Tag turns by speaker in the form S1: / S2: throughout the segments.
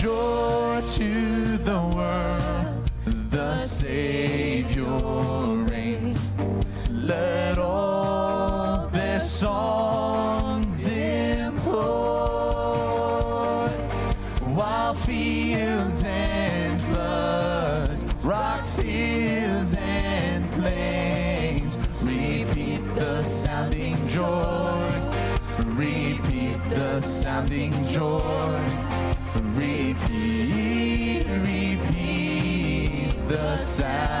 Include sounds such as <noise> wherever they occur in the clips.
S1: joy to the world. The Savior reigns. Let all their songs implore while fields and floods, rocks, hills, and plains repeat the sounding joy. Repeat the sounding joy. inside.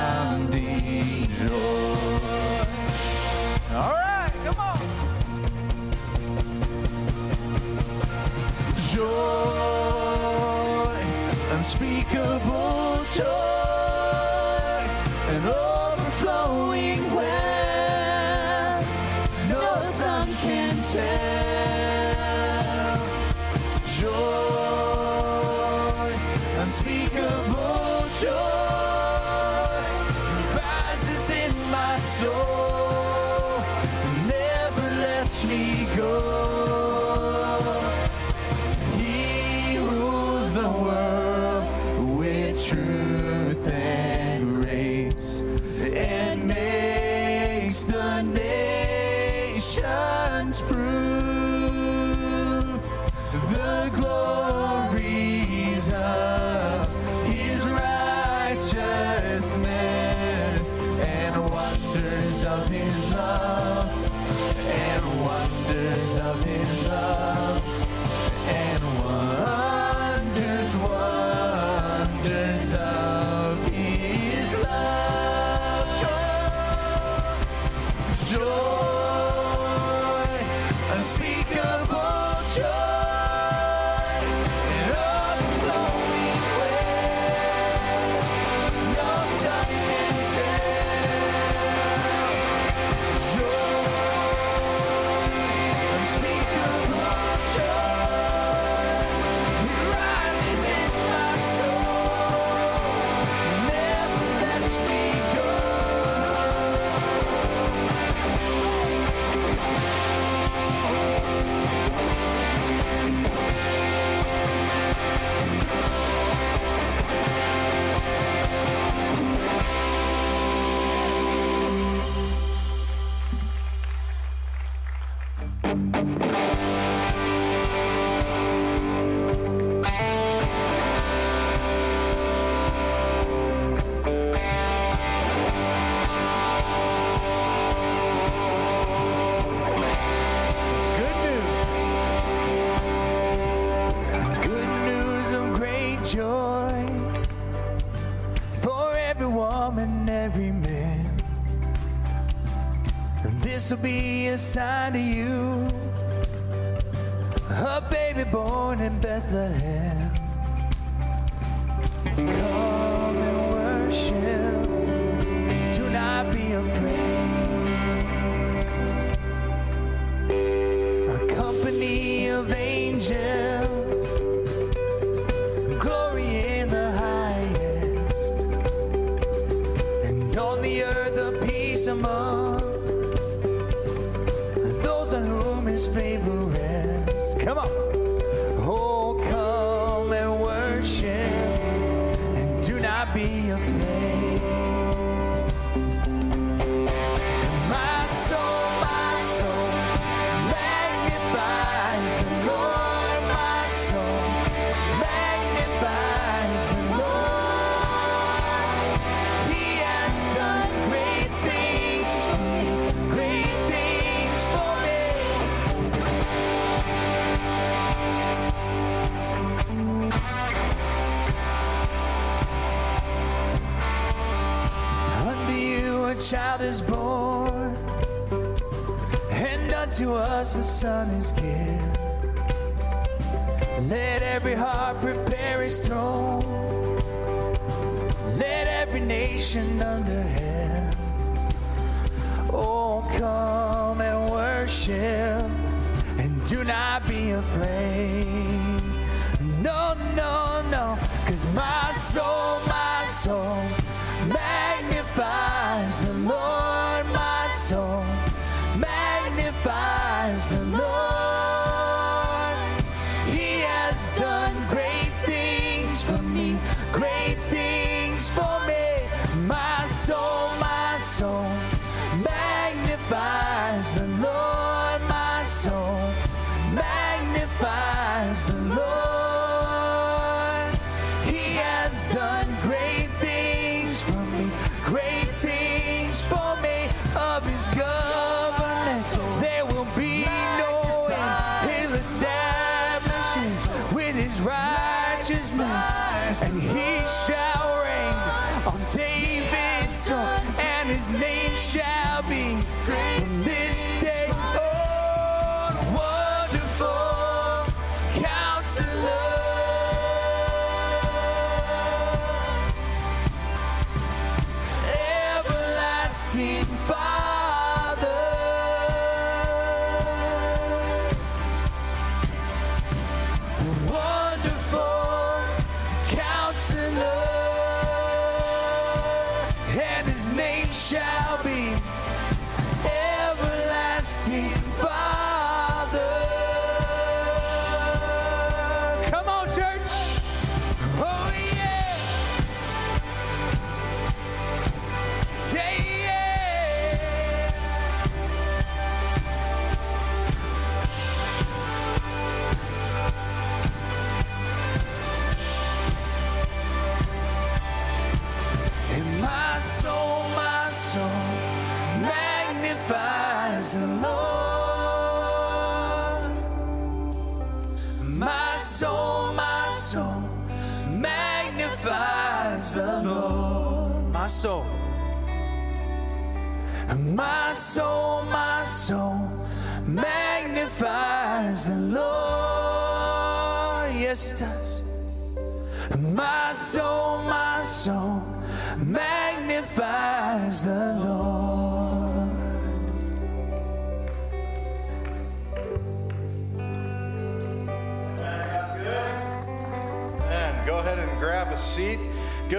S1: Magnifies the Lord, my soul magnifies the Lord. He has done great things for me, great things for me of his governance. There will be no end. He'll establish with his righteousness, and he shall reign on David's throne, and his name shall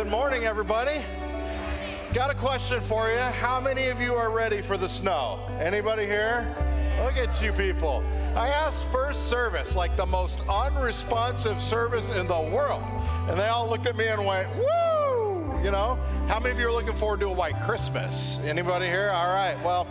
S2: Good morning, everybody. Got a question for you. How many of you are ready for the snow? Anybody here? Look at you people. I asked first service, like the most unresponsive service in the world. And they all looked at me and went, woo! You know? How many of you are looking forward to a white Christmas? Anybody here? All right. Well,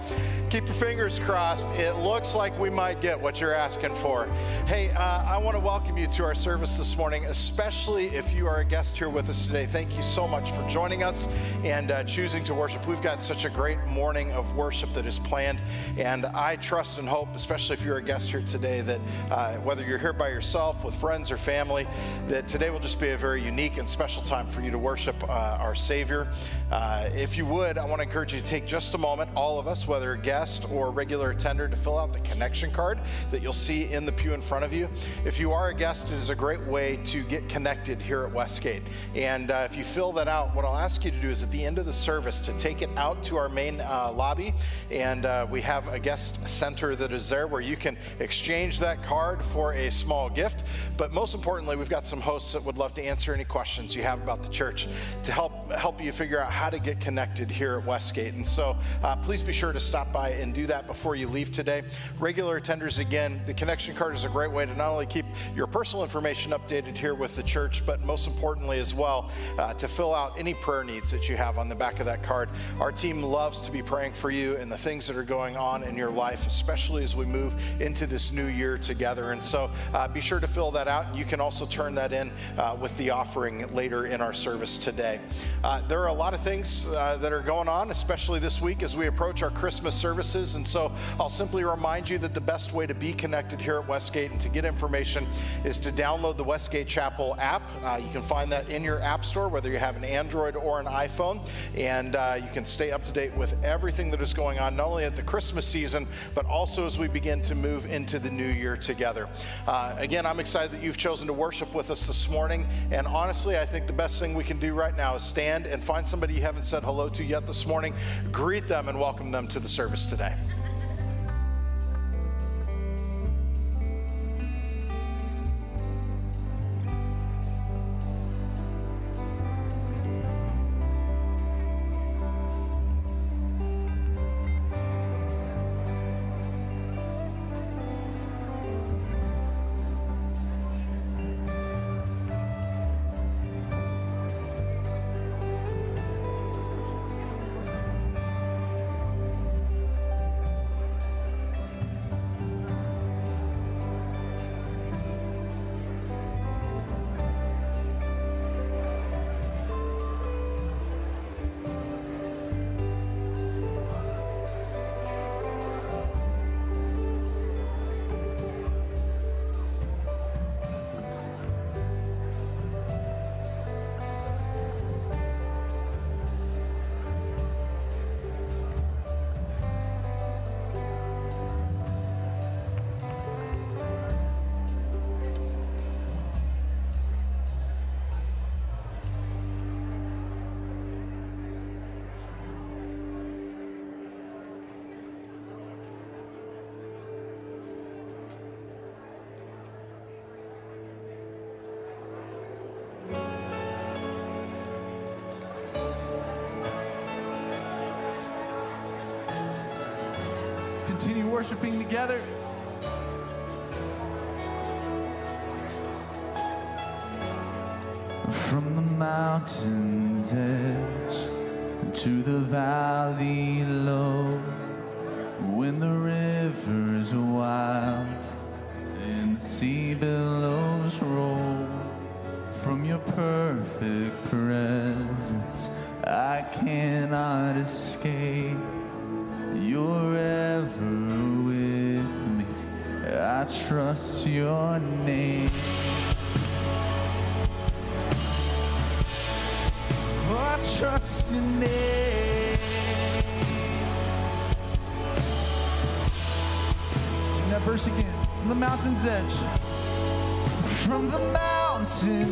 S2: keep your fingers crossed. It looks like we might get what you're asking for. Hey, uh, I want to welcome you to our service this morning, especially if you are a guest here with us today. Thank you so much for joining us and uh, choosing to worship. We've got such a great morning of worship that is planned, and I trust and hope, especially if you're a guest here today, that uh, whether you're here by yourself, with friends or family, that today will just be a very unique and special time for you to worship uh, our Savior. Uh, if you would, I want to encourage you to take just a moment, all of us, whether guest or regular attender, to fill out the connection card that you'll see in the pew in front of you. If you are a guest, it is a great way to get connected here at Westgate. And uh, if you fill that out, what I'll ask you to do is at the end of the service to take it out to our main uh, lobby, and uh, we have a guest center that is there where you can exchange that card for a small gift. But most importantly, we've got some hosts that would love to answer any questions you have about the church to help help you figure out how to get connected here at Westgate. And so uh, please be sure to stop by and do that before you leave today. Regular attenders, again, the connection card is a great way to not only keep your personal information updated here with the church, but most importantly as well, uh, to fill out any prayer needs that you have on the back of that card. Our team loves to be praying for you and the things that are going on in your life, especially as we move into this new year together. And so uh, be sure to fill that out. And you can also turn that in uh, with the offering later in our service today. Uh, there are a lot of things uh, that are going on, especially this week as we approach our Christmas services. And so I'll simply remind you that the best way to be connected here at Westgate and to get information is to download the Westgate Chapel app. Uh, you can find that in your app store, whether you have an Android or an iPhone. And uh, you can stay up to date with everything that is going on, not only at the Christmas season, but also as we begin to move into the new year together. Uh, again, I'm excited that you've chosen to worship with us this morning. And honestly, I think the best thing we can do right now is stand and find somebody you haven't said hello to yet this morning, greet them, and welcome them to the service today.
S1: Worshiping together. Mountain's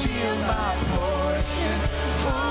S1: shield my portion.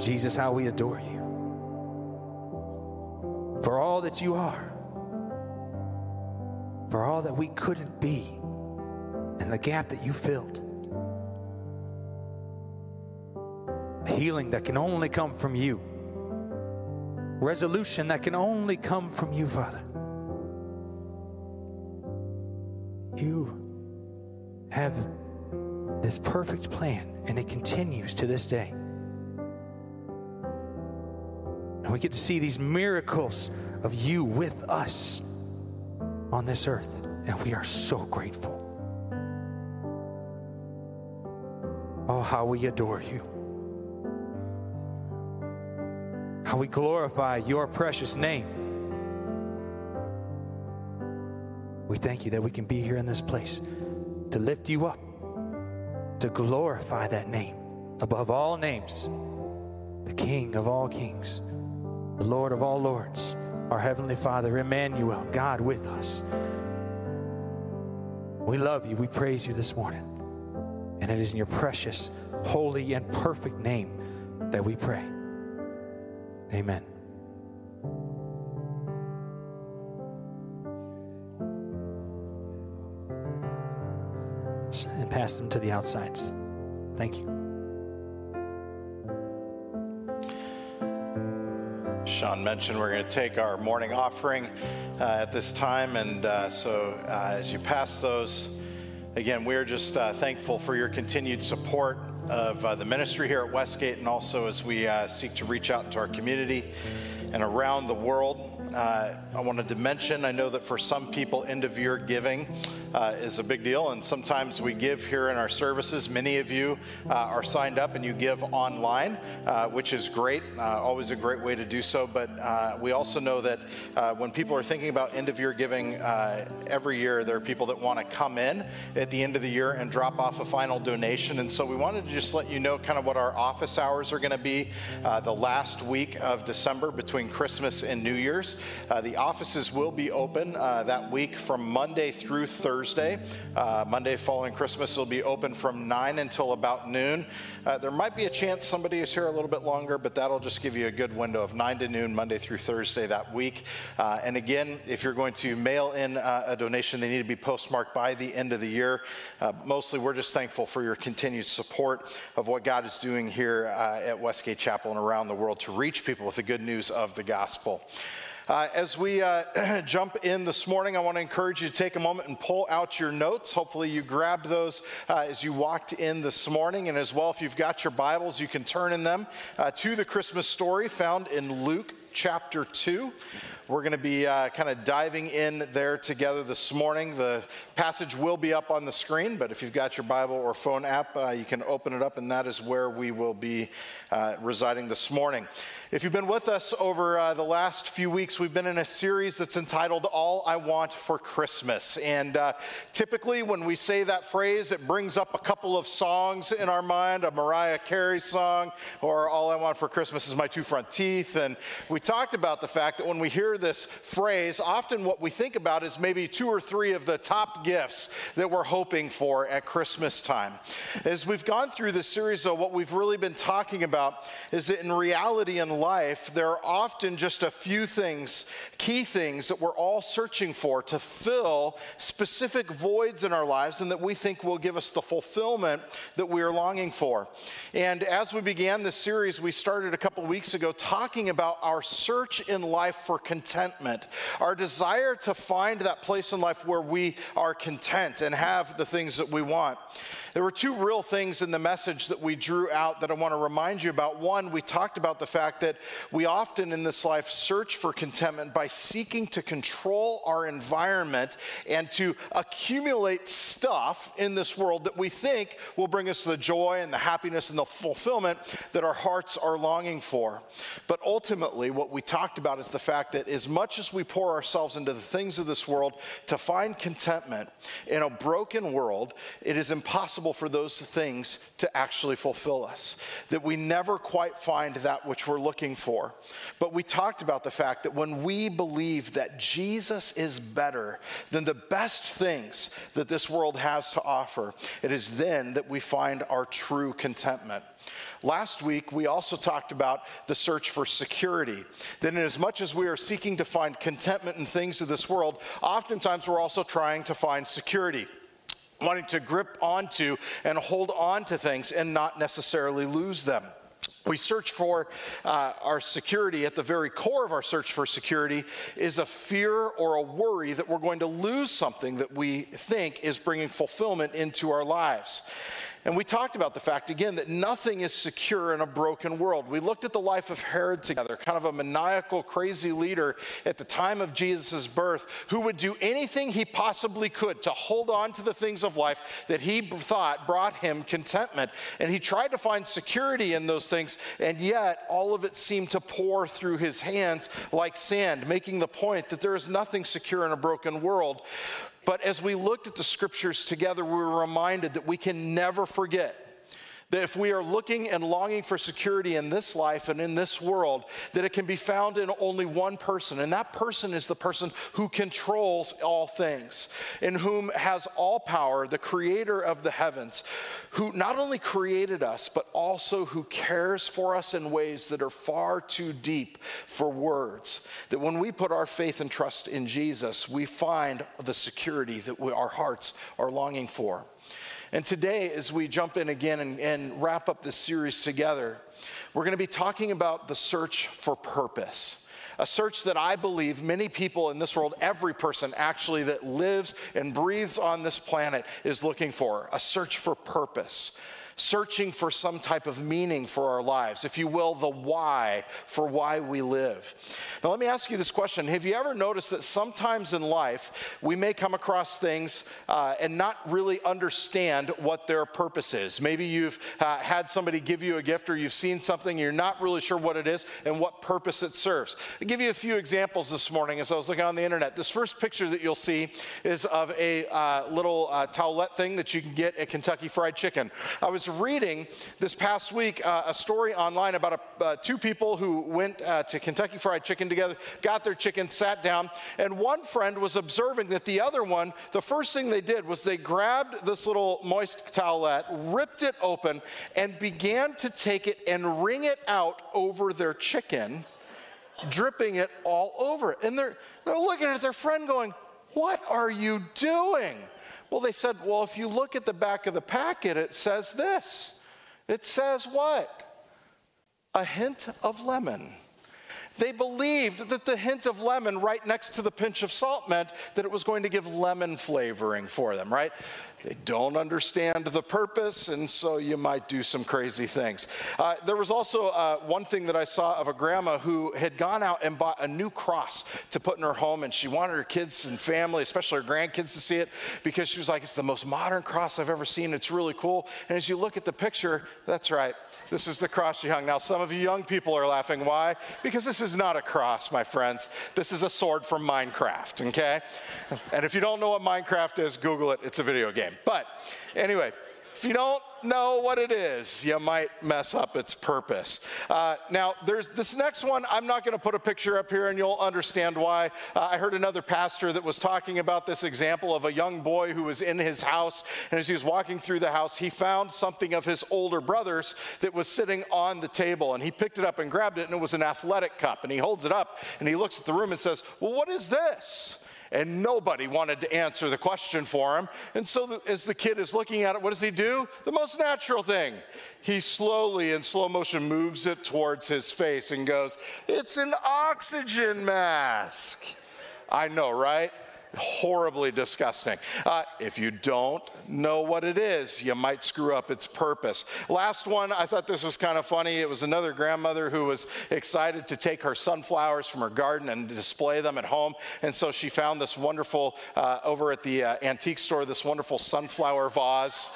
S1: Jesus, how we adore you. For all that you are, for all that we couldn't be, and the gap that you filled. Healing that can only come from you, resolution that can only come from you, Father. You have this perfect plan, and it continues to this day. And we get to see these miracles of you with us on this earth. And we are so grateful. Oh, how we adore you. How we glorify your precious name. We thank you that we can be here in this place to lift you up, to glorify that name above all names, the King of all kings, the Lord of all lords, our Heavenly Father, Emmanuel, God with us. We love you. We praise you this morning. And it is in your precious, holy, and perfect name that we pray. Amen. And pass them to the outsides. Thank you.
S2: Sean mentioned we're going to take our morning offering uh, at this time. And uh, so uh, as you pass those, again, we're just uh, thankful for your continued support of uh, the ministry here at Westgate and also as we seek to reach out into our community and around the world. Uh, I wanted to mention I know that for some people, end of year giving uh, is a big deal, and sometimes we give here in our services. Many of you uh, are signed up and you give online, uh, which is great, uh, always a great way to do so. But uh, we also know that when people are thinking about end of year giving every year, there are people that want to come in at the end of the year and drop off a final donation. And so we wanted to just let you know kind of what our office hours are going to be the last week of December between Christmas and New Year's. Uh, the offices will be open uh, that week from Monday through Thursday. Uh, Monday following Christmas will be open from 9 until about noon. Uh, there might be a chance somebody is here a little bit longer, but that'll just give you a good window of 9 to noon, Monday through Thursday that week. Uh, and again, if you're going to mail in a donation, they need to be postmarked by the end of the year. mostly, we're just thankful for your continued support of what God is doing here at Westgate Chapel and around the world to reach people with the good news of the gospel. Uh, as we uh, <clears throat> jump in this morning, I want to encourage you to take a moment and pull out your notes. Hopefully, you grabbed those uh, as you walked in this morning. And as well, if you've got your Bibles, you can turn in them uh, to the Christmas story found in Luke chapter 2. We're going to be uh, kind of diving in there together this morning. The passage will be up on the screen, but if you've got your Bible or phone app, uh, you can open it up, and that is where we will be uh, residing this morning. If you've been with us over uh, the last few weeks, we've been in a series that's entitled All I Want for Christmas. And uh, typically, when we say that phrase, it brings up a couple of songs in our mind a Mariah Carey song, or All I Want for Christmas is My Two Front Teeth. And we talked about the fact that when we hear this phrase, often what we think about is maybe two or three of the top gifts that we're hoping for at Christmas time. As we've gone through this series, though, what we've really been talking about is that in reality in life, there are often just a few things, key things that we're all searching for to fill specific voids in our lives and that we think will give us the fulfillment that we are longing for. And as we began this series, we started a couple weeks ago talking about our search in life for contentment, our desire to find that place in life where we are content and have the things that we want. There were two real things in the message that we drew out that I want to remind you about. One, we talked about the fact that we often in this life search for contentment by seeking to control our environment and to accumulate stuff in this world that we think will bring us the joy and the happiness and the fulfillment that our hearts are longing for. But ultimately, what we talked about is the fact that as much as we pour ourselves into the things of this world to find contentment in a broken world, it is impossible for those things to actually fulfill us, that we never quite find that which we're looking for. But we talked about the fact that when we believe that Jesus is better than the best things that this world has to offer, it is then that we find our true contentment. Last week, we also talked about the search for security. That in as much as we are seeking to find contentment in things of this world, oftentimes we're also trying to find security wanting to grip onto and hold on to things and not necessarily lose them. We search for uh, our security. At the very core of our search for security is a fear or a worry that we're going to lose something that we think is bringing fulfillment into our lives. And we talked about the fact again that nothing is secure in a broken world. We looked at the life of Herod together, kind of a maniacal, crazy leader at the time of Jesus' birth who would do anything he possibly could to hold on to the things of life that he thought brought him contentment. And he tried to find security in those things, and yet all of it seemed to pour through his hands like sand, making the point that there is nothing secure in a broken world. But as we looked at the scriptures together, we were reminded that we can never forget that if we are looking and longing for security in this life and in this world, that it can be found in only one person. And that person is the person who controls all things, in whom has all power, the creator of the heavens, who not only created us, but also who cares for us in ways that are far too deep for words. That when we put our faith and trust in Jesus, we find the security that we, our hearts are longing for. And today, as we jump in again and, and wrap up this series together, we're going to be talking about the search for purpose. A search that I believe many people in this world, every person actually that lives and breathes on this planet, is looking for a search for purpose searching for some type of meaning for our lives, if you will, the why for why we live. Now, let me ask you this question Have you ever noticed that sometimes in life we may come across things uh, and not really understand what their purpose is? Maybe you've uh, had somebody give you a gift or you've seen something, and you're not really sure what it is and what purpose it serves. I'll give you a few examples this morning as I was looking on the internet. This first picture that you'll see is of a uh, little uh, towelette thing that you can get at Kentucky Fried Chicken. I was reading this past week uh, a story online about a, uh, two people who went uh, to Kentucky Fried Chicken together, got their chicken, sat down, and one friend was observing that the other one, the first thing they did was they grabbed this little moist towelette, ripped it open, and began to take it and wring it out over their chicken, dripping it all over. And they're, they're looking at their friend going, What are you doing? Well, they said, well, if you look at the back of the packet, it says this. It says what? A hint of lemon. They believed that the hint of lemon right next to the pinch of salt meant that it was going to give lemon flavoring for them, right? They don't understand the purpose, and so you might do some crazy things. Uh, there was also uh, one thing that I saw of a grandma who had gone out and bought a new cross to put in her home, and she wanted her kids and family, especially her grandkids, to see it because she was like, It's the most modern cross I've ever seen. It's really cool. And as you look at the picture, that's right. This is the cross you hung. Now, some of you young people are laughing. Why? Because this is not a cross, my friends. This is a sword from Minecraft, okay? And if you don't know what Minecraft is, Google it. It's a video game. But anyway, if you don't know what it is, you might mess up its purpose. Uh, now, there's this next one. I'm not going to put a picture up here, and you'll understand why. Uh, I heard another pastor that was talking about this example of a young boy who was in his house, and as he was walking through the house, he found something of his older brother's that was sitting on the table, and he picked it up and grabbed it, and it was an athletic cup, and he holds it up, and he looks at the room and says, "Well, what is this?" And nobody wanted to answer the question for him. And so, the, as the kid is looking at it, what does he do? The most natural thing. He slowly, in slow motion, moves it towards his face and goes, It's an oxygen mask. I know, right? Horribly disgusting. Uh, if you don't know what it is, you might screw up its purpose. Last one, I thought this was kind of funny. It was another grandmother who was excited to take her sunflowers from her garden and display them at home. And so she found this wonderful, uh, over at the uh, antique store, this wonderful sunflower vase.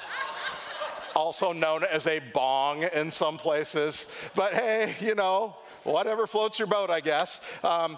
S2: also known as a bong in some places. But hey, you know, whatever floats your boat, I guess. Um,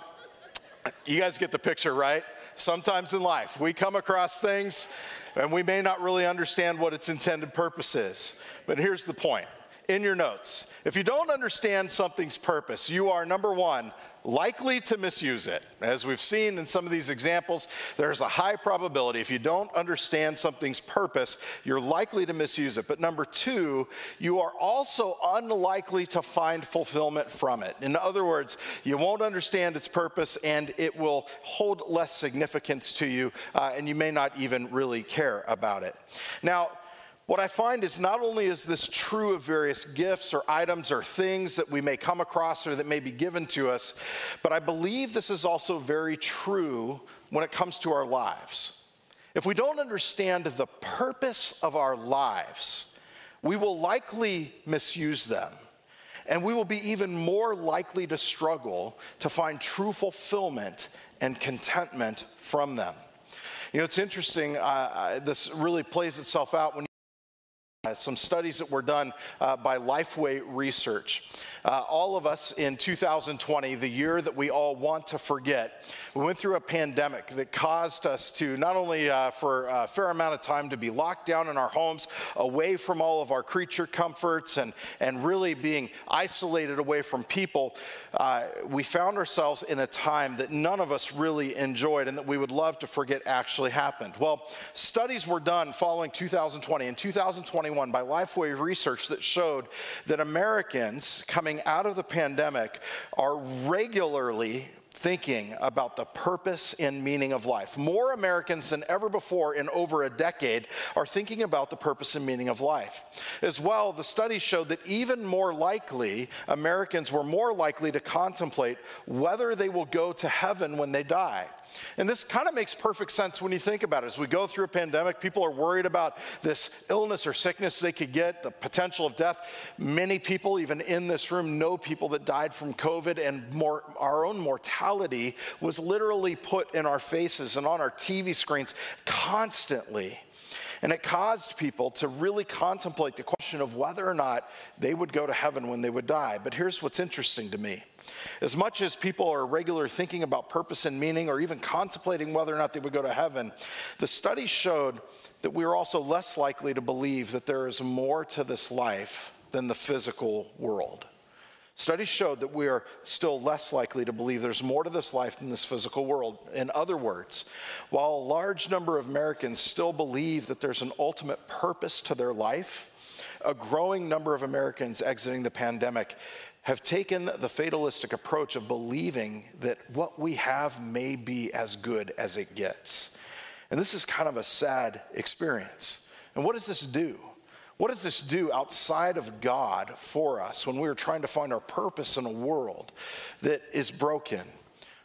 S2: you guys get the picture, right? Sometimes in life. We come across things and we may not really understand what its intended purpose is. But here's the point in your notes if you don't understand something's purpose, you are number one, likely to misuse it. As we've seen in some of these examples, there's a high probability if you don't understand something's purpose, you're likely to misuse it. But number two, you are also unlikely to find fulfillment from it. In other words, you won't understand its purpose and it will hold less significance to you, uh, and you may not even really care about it. Now, what I find is not only is this true of various gifts or items or things that we may come across or that may be given to us, but I believe this is also very true when it comes to our lives. If we don't understand the purpose of our lives, we will likely misuse them. And we will be even more likely to struggle to find true fulfillment and contentment from them. You know, it's interesting, uh, uh this really plays itself out when some studies that were done uh, by Lifeway Research. Uh, all of us in 2020, the year that we all want to forget, we went through a pandemic that caused us to not only uh, for a fair amount of time to be locked down in our homes, away from all of our creature comforts, and, and really being isolated away from people, uh, we found ourselves in a time that none of us really enjoyed and that we would love to forget actually happened. Well, studies were done following 2020. In 2021, 2021 by Lifeway research that showed that Americans coming out of the pandemic are regularly thinking about the purpose and meaning of life. More Americans than ever before in over a decade are thinking about the purpose and meaning of life. As well, the studies showed that even more likely, Americans were more likely to contemplate whether they will go to heaven when they die. And this kind of makes perfect sense when you think about it. As we go through a pandemic, people are worried about this illness or sickness they could get, the potential of death. Many people, even in this room, know people that died from COVID, and more, our own mortality was literally put in our faces and on our TV screens constantly. And it caused people to really contemplate the question of whether or not they would go to heaven when they would die. But here's what's interesting to me. As much as people are regularly thinking about purpose and meaning or even contemplating whether or not they would go to heaven, the studies showed that we are also less likely to believe that there is more to this life than the physical world. Studies showed that we are still less likely to believe there's more to this life than this physical world. In other words, while a large number of Americans still believe that there's an ultimate purpose to their life, a growing number of Americans exiting the pandemic have taken the fatalistic approach of believing that what we have may be as good as it gets. And this is kind of a sad experience. And what does this do? What does this do outside of God for us when we are trying to find our purpose in a world that is broken?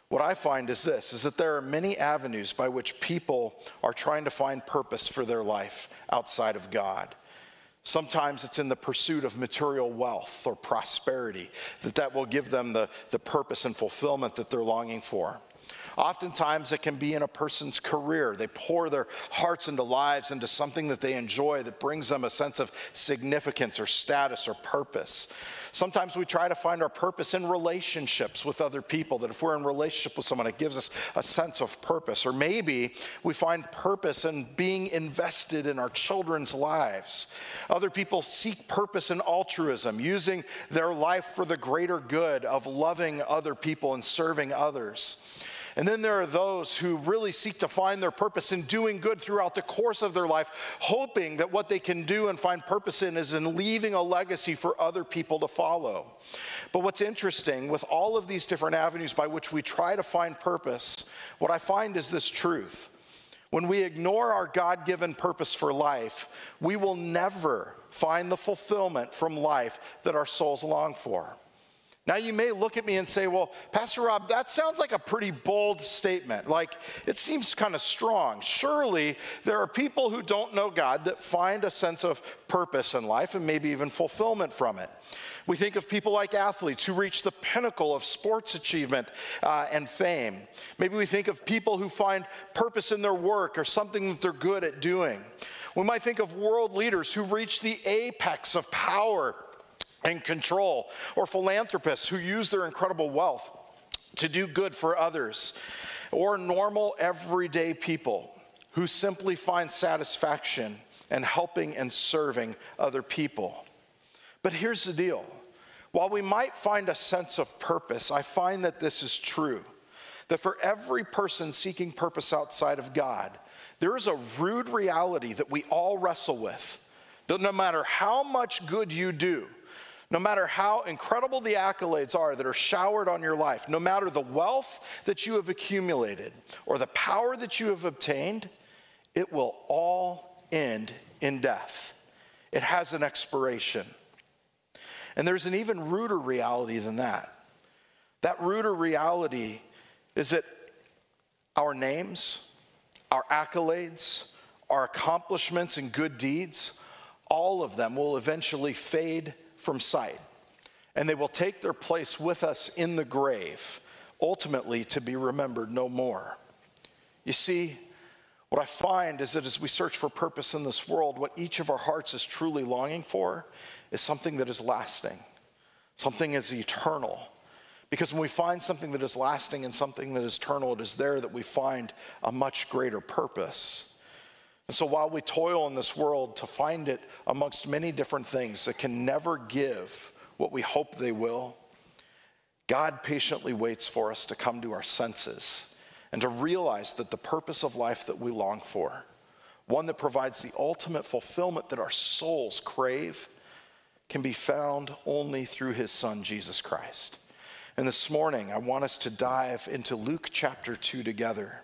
S2: What I find is this is that there are many avenues by which people are trying to find purpose for their life outside of God. Sometimes it's in the pursuit of material wealth or prosperity that that will give them the, the purpose and fulfillment that they're longing for. Oftentimes, it can be in a person's career. They pour their hearts into lives, into something that they enjoy that brings them a sense of significance or status or purpose. Sometimes we try to find our purpose in relationships with other people, that if we're in relationship with someone, it gives us a sense of purpose. Or maybe we find purpose in being invested in our children's lives. Other people seek purpose in altruism, using their life for the greater good of loving other people and serving others. And then there are those who really seek to find their purpose in doing good throughout the course of their life, hoping that what they can do and find purpose in is in leaving a legacy for other people to follow. But what's interesting with all of these different avenues by which we try to find purpose, what I find is this truth. When we ignore our God given purpose for life, we will never find the fulfillment from life that our souls long for. Now, you may look at me and say, well, Pastor Rob, that sounds like a pretty bold statement. Like, it seems kind of strong. Surely there are people who don't know God that find a sense of purpose in life and maybe even fulfillment from it. We think of people like athletes who reach the pinnacle of sports achievement uh, and fame. Maybe we think of people who find purpose in their work or something that they're good at doing. We might think of world leaders who reach the apex of power and control, or philanthropists who use their incredible wealth to do good for others, or normal, everyday people who simply find satisfaction in helping and serving other people. But here's the deal while we might find a sense of purpose, I find that this is true. That for every person seeking purpose outside of God, there is a rude reality that we all wrestle with. That no matter how much good you do, no matter how incredible the accolades are that are showered on your life, no matter the wealth that you have accumulated or the power that you have obtained, it will all end in death. It has an expiration. And there's an even ruder reality than that. That ruder reality is that our names, our accolades, our accomplishments and good deeds, all of them will eventually fade from sight, and they will take their place with us in the grave, ultimately to be remembered no more. You see, What I find is that as we search for purpose in this world, what each of our hearts is truly longing for is something that is lasting, something is eternal. Because when we find something that is lasting and something that is eternal, it is there that we find a much greater purpose. And so while we toil in this world to find it amongst many different things that can never give what we hope they will, God patiently waits for us to come to our senses and to realize that the purpose of life that we long for, one that provides the ultimate fulfillment that our souls crave, can be found only through his son, Jesus Christ. And this morning, I want us to dive into Luke chapter 2 together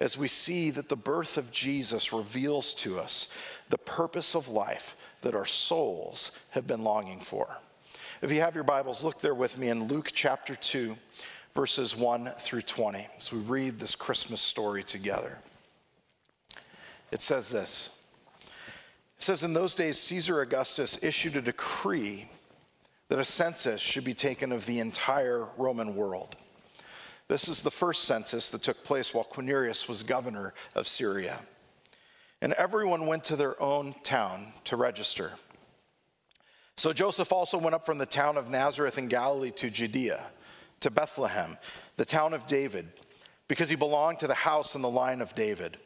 S2: as we see that the birth of Jesus reveals to us the purpose of life that our souls have been longing for. If you have your Bibles, look there with me in Luke chapter 2 verses 1 through 20 as we read this Christmas story together. It says this It says, In those days, Caesar Augustus issued a decree that a census should be taken of the entire Roman world. This is the first census that took place while Quirinius was governor of Syria. And everyone went to their own town to register. So Joseph also went up from the town of Nazareth in Galilee to Judea to Bethlehem, the town of David, because he belonged to the house and the line of David.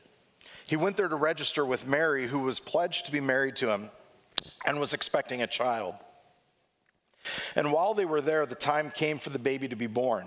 S2: He went there to register with Mary, who was pledged to be married to him and was expecting a child. And while they were there, the time came for the baby to be born.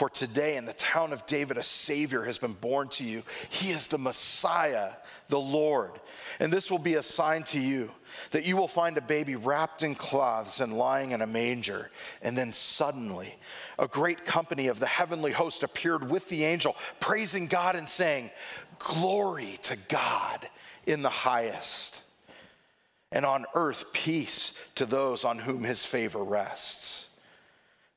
S2: For today in the town of David, a Savior has been born to you. He is the Messiah, the Lord. And this will be a sign to you that you will find a baby wrapped in cloths and lying in a manger. And then suddenly, a great company of the heavenly host appeared with the angel, praising God and saying, Glory to God in the highest, and on earth peace to those on whom his favor rests.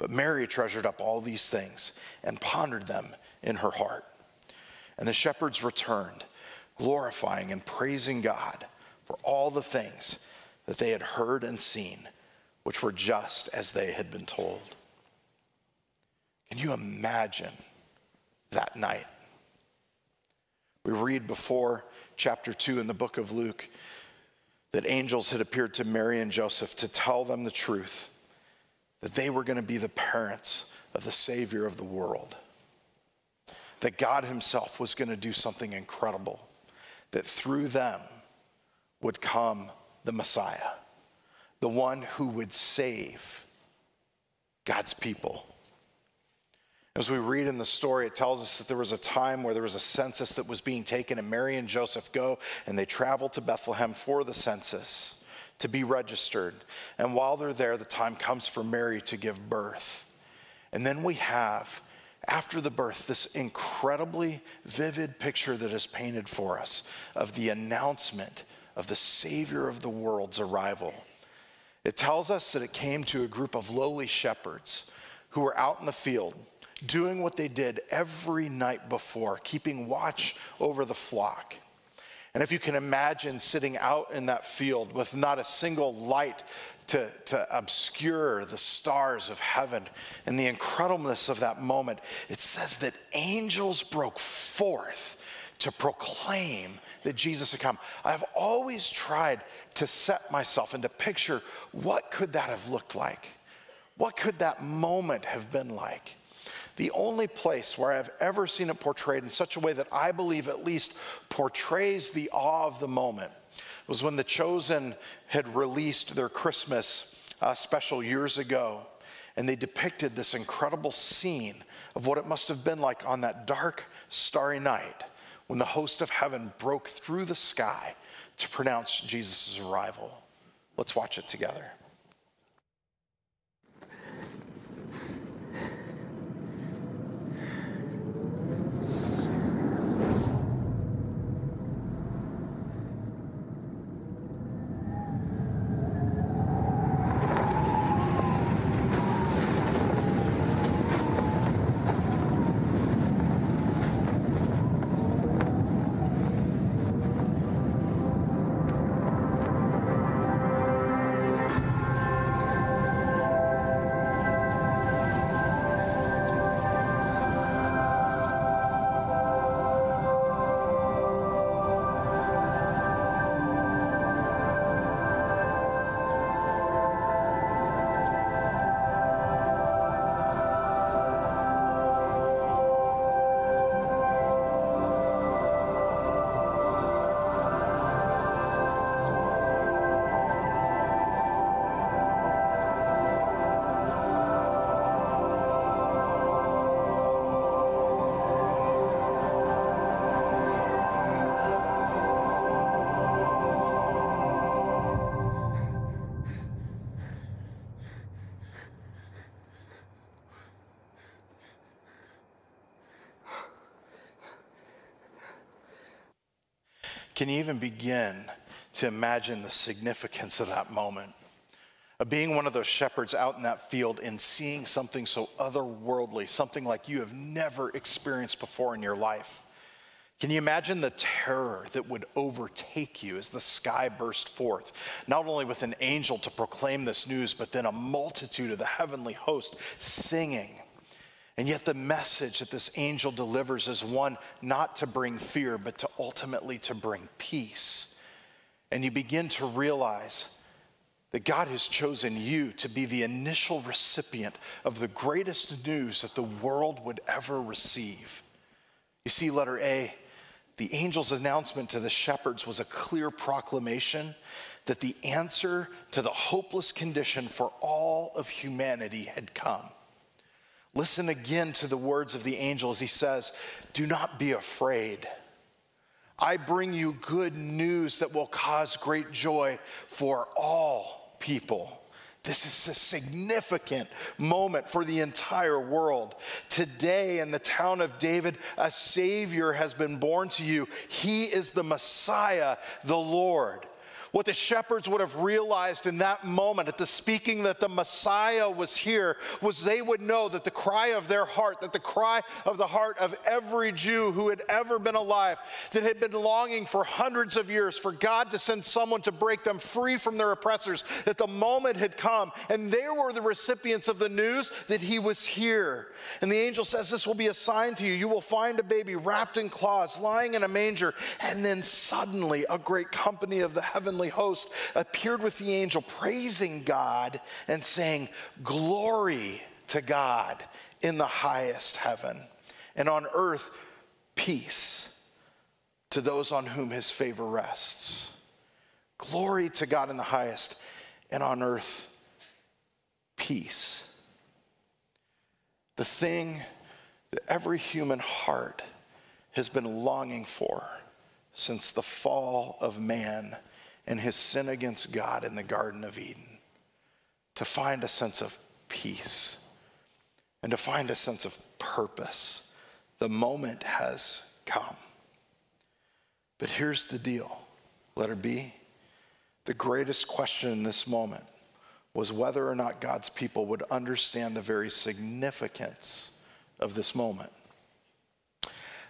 S2: But Mary treasured up all these things and pondered them in her heart. And the shepherds returned, glorifying and praising God for all the things that they had heard and seen, which were just as they had been told. Can you imagine that night? We read before chapter 2 in the book of Luke that angels had appeared to Mary and Joseph to tell them the truth that they were going to be the parents of the Savior of the world. That God Himself was going to do something incredible, that through them would come the Messiah, the one who would save God's people. As we read in the story, it tells us that there was a time where there was a census that was being taken, and Mary and Joseph go and they travel to Bethlehem for the census to be registered. And while they're there, the time comes for Mary to give birth. And then we have, after the birth, this incredibly vivid picture that is painted for us of the announcement of the Savior of the world's arrival. It tells us that it came to a group of lowly shepherds who were out in the field doing what they did every night before, keeping watch over the flock. And if you can imagine sitting out in that field with not a single light to, to obscure the stars of heaven and the incredibleness of that moment, it says that angels broke forth to proclaim that Jesus had come. I've always tried to set myself and to picture what could that have looked like? What could that moment have been like? The only place where I've ever seen it portrayed in such a way that I believe at least portrays the awe of the moment was when The Chosen had released their Christmas uh, special years ago. And they depicted this incredible scene of what it must have been like on that dark, starry night when the host of heaven broke through the sky to pronounce Jesus' arrival. Let's watch it together. Can even begin to imagine the significance of that moment? Of being one of those shepherds out in that field and seeing something so otherworldly, something like you have never experienced before in your life. Can you imagine the terror that would overtake you as the sky burst forth, not only with an angel to proclaim this news, but then a multitude of the heavenly host singing and yet, the message that this angel delivers is one not to bring fear, but to ultimately to bring peace. And you begin to realize that God has chosen you to be the initial recipient of the greatest news that the world would ever receive. You see, letter A, the angel's announcement to the shepherds was a clear proclamation that the answer to the hopeless condition for all of humanity had come. Listen again to the words of the angel as he says, Do not be afraid. I bring you good news that will cause great joy for all people. This is a significant moment for the entire world. Today, in the town of David, a Savior has been born to you. He is the Messiah, the Lord. What the shepherds would have realized in that moment at the speaking that the Messiah was here was they would know that the cry of their heart, that the cry of the heart of every Jew who had ever been alive, that had been longing for hundreds of years for God to send someone to break them free from their oppressors, that the moment had come and they were the recipients of the news that he was here. And the angel says, This will be a sign to you. You will find a baby wrapped in cloths, lying in a manger. And then suddenly a great company of the heavenly heavenly host appeared with the angel, praising God and saying, Glory to God in the highest heaven, and on earth, peace to those on whom his favor rests. Glory to God in the highest, and on earth, peace. The thing that every human heart has been longing for since the fall of man and his sin against God in the Garden of Eden, to find a sense of peace and to find a sense of purpose. The moment has come. But here's the deal letter B. The greatest question in this moment was whether or not God's people would understand the very significance of this moment.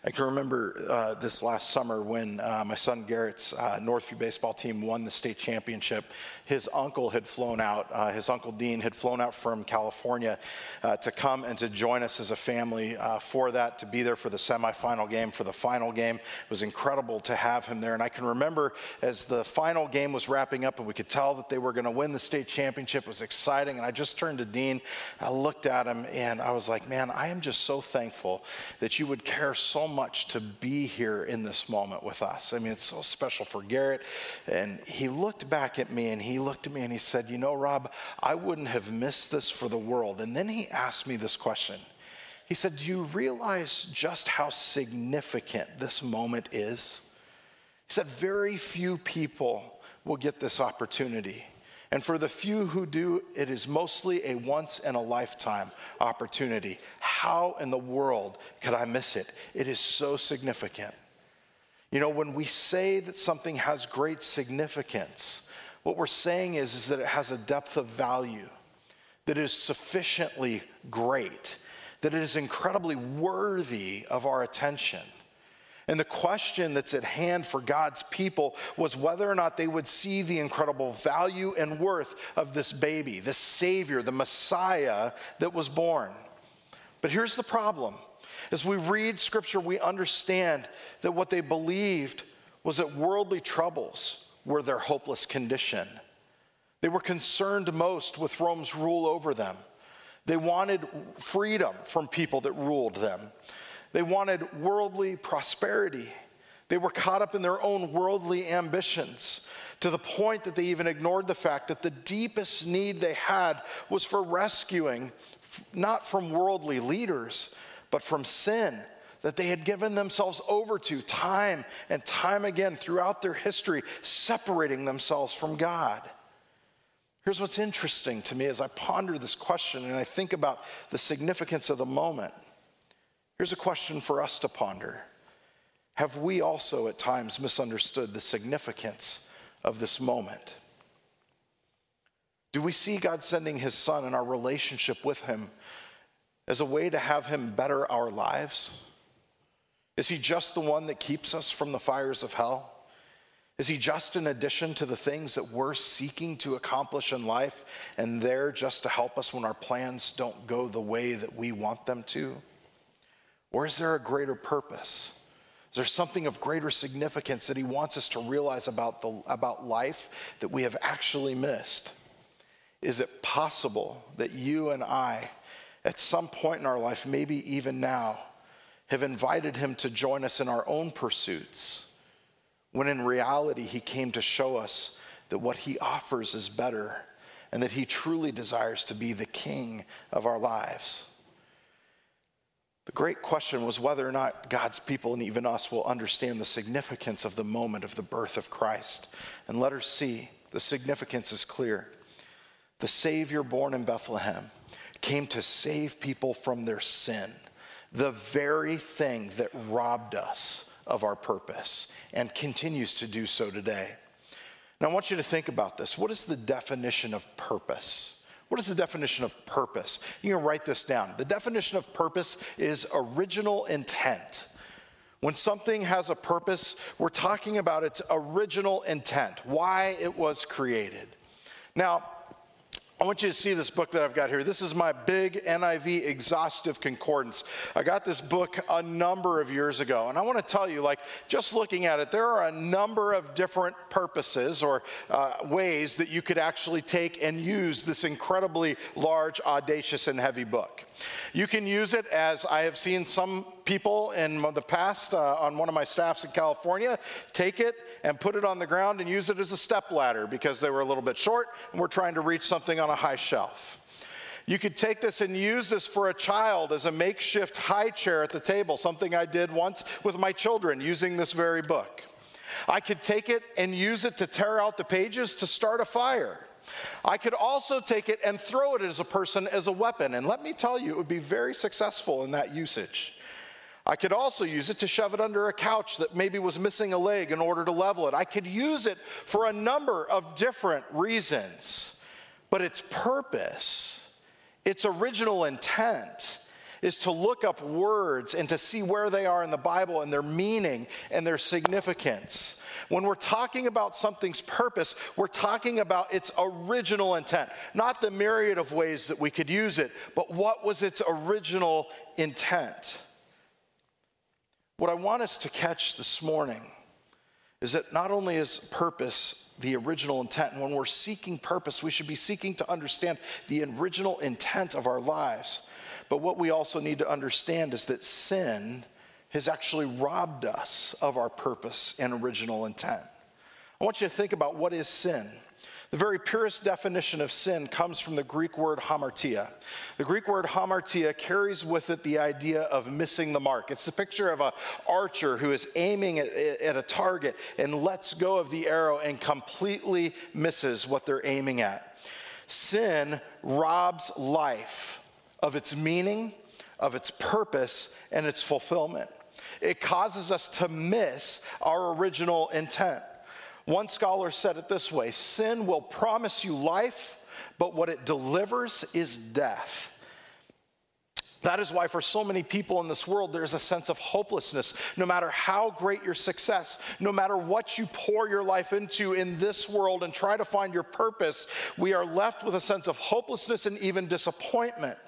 S2: I can remember uh, this last summer when uh, my son Garrett's uh, Northview baseball team won the state championship. His uncle had flown out, uh, his uncle Dean had flown out from California uh, to come and to join us as a family uh, for that, to be there for the semifinal game, for the final game. It was incredible to have him there. And I can remember as the final game was wrapping up and we could tell that they were going to win the state championship, it was exciting. And I just turned to Dean, I looked at him, and I was like, man, I am just so thankful that you would care so much to be here in this moment with us. I mean, it's so special for Garrett. And he looked back at me and he looked at me and he said, You know, Rob, I wouldn't have missed this for the world. And then he asked me this question. He said, Do you realize just how significant this moment is? He said, Very few people will get this opportunity. And for the few who do, it is mostly a once in a lifetime opportunity. How in the world could I miss it? It is so significant. You know, when we say that something has great significance, what we're saying is, is that it has a depth of value, that is sufficiently great, that it is incredibly worthy of our attention. And the question that's at hand for God's people was whether or not they would see the incredible value and worth of this baby, the Savior, the Messiah that was born. But here's the problem. As we read scripture, we understand that what they believed was that worldly troubles were their hopeless condition. They were concerned most with Rome's rule over them. They wanted freedom from people that ruled them. They wanted worldly prosperity. They were caught up in their own worldly ambitions to the point that they even ignored the fact that the deepest need they had was for rescuing, not from worldly leaders, but from sin that they had given themselves over to time and time again throughout their history, separating themselves from God. Here's what's interesting to me as I ponder this question and I think about the significance of the moment. Here's a question for us to ponder Have we also at times misunderstood the significance of this moment? Do we see God sending his son and our relationship with him as a way to have him better our lives? Is he just the one that keeps us from the fires of hell? Is he just an addition to the things that we're seeking to accomplish in life and there just to help us when our plans don't go the way that we want them to? Or is there a greater purpose? Is there something of greater significance that he wants us to realize about, the, about life that we have actually missed? Is it possible that you and I, at some point in our life, maybe even now, have invited him to join us in our own pursuits, when in reality, he came to show us that what he offers is better and that he truly desires to be the king of our lives? The great question was whether or not God's people and even us will understand the significance of the moment of the birth of Christ. And let us see, the significance is clear. The Savior born in Bethlehem came to save people from their sin, the very thing that robbed us of our purpose and continues to do so today. Now, I want you to think about this. What is the definition of purpose? What is the definition of purpose? You can write this down. The definition of purpose is original intent. When something has a purpose, we're talking about its original intent, why it was created. Now, I want you to see this book that I've got here. This is my big NIV exhaustive concordance. I got this book a number of years ago, and I want to tell you, like, just looking at it, there are a number of different purposes or uh, ways that you could actually take and use this incredibly large, audacious, and heavy book. You can use it as I have seen some people in the past uh, on one of my staffs in California take it and put it on the ground and use it as a step ladder because they were a little bit short and we're trying to reach something on a high shelf. You could take this and use this for a child as a makeshift high chair at the table, something I did once with my children using this very book. I could take it and use it to tear out the pages to start a fire. I could also take it and throw it as a person as a weapon. And let me tell you, it would be very successful in that usage. I could also use it to shove it under a couch that maybe was missing a leg in order to level it. I could use it for a number of different reasons. But its purpose, its original intent, is to look up words and to see where they are in the Bible and their meaning and their significance. When we're talking about something's purpose, we're talking about its original intent, not the myriad of ways that we could use it, but what was its original intent. What I want us to catch this morning is that not only is purpose the original intent, and when we're seeking purpose, we should be seeking to understand the original intent of our lives. But what we also need to understand is that sin has actually robbed us of our purpose and original intent. I want you to think about what is sin. The very purest definition of sin comes from the Greek word hamartia. The Greek word hamartia carries with it the idea of missing the mark. It's the picture of an archer who is aiming at, at a target and lets go of the arrow and completely misses what they're aiming at. Sin robs life of its meaning, of its purpose, and its fulfillment. It causes us to miss our original intent. One scholar said it this way sin will promise you life, but what it delivers is death. That is why, for so many people in this world, there's a sense of hopelessness. No matter how great your success, no matter what you pour your life into in this world and try to find your purpose, we are left with a sense of hopelessness and even disappointment.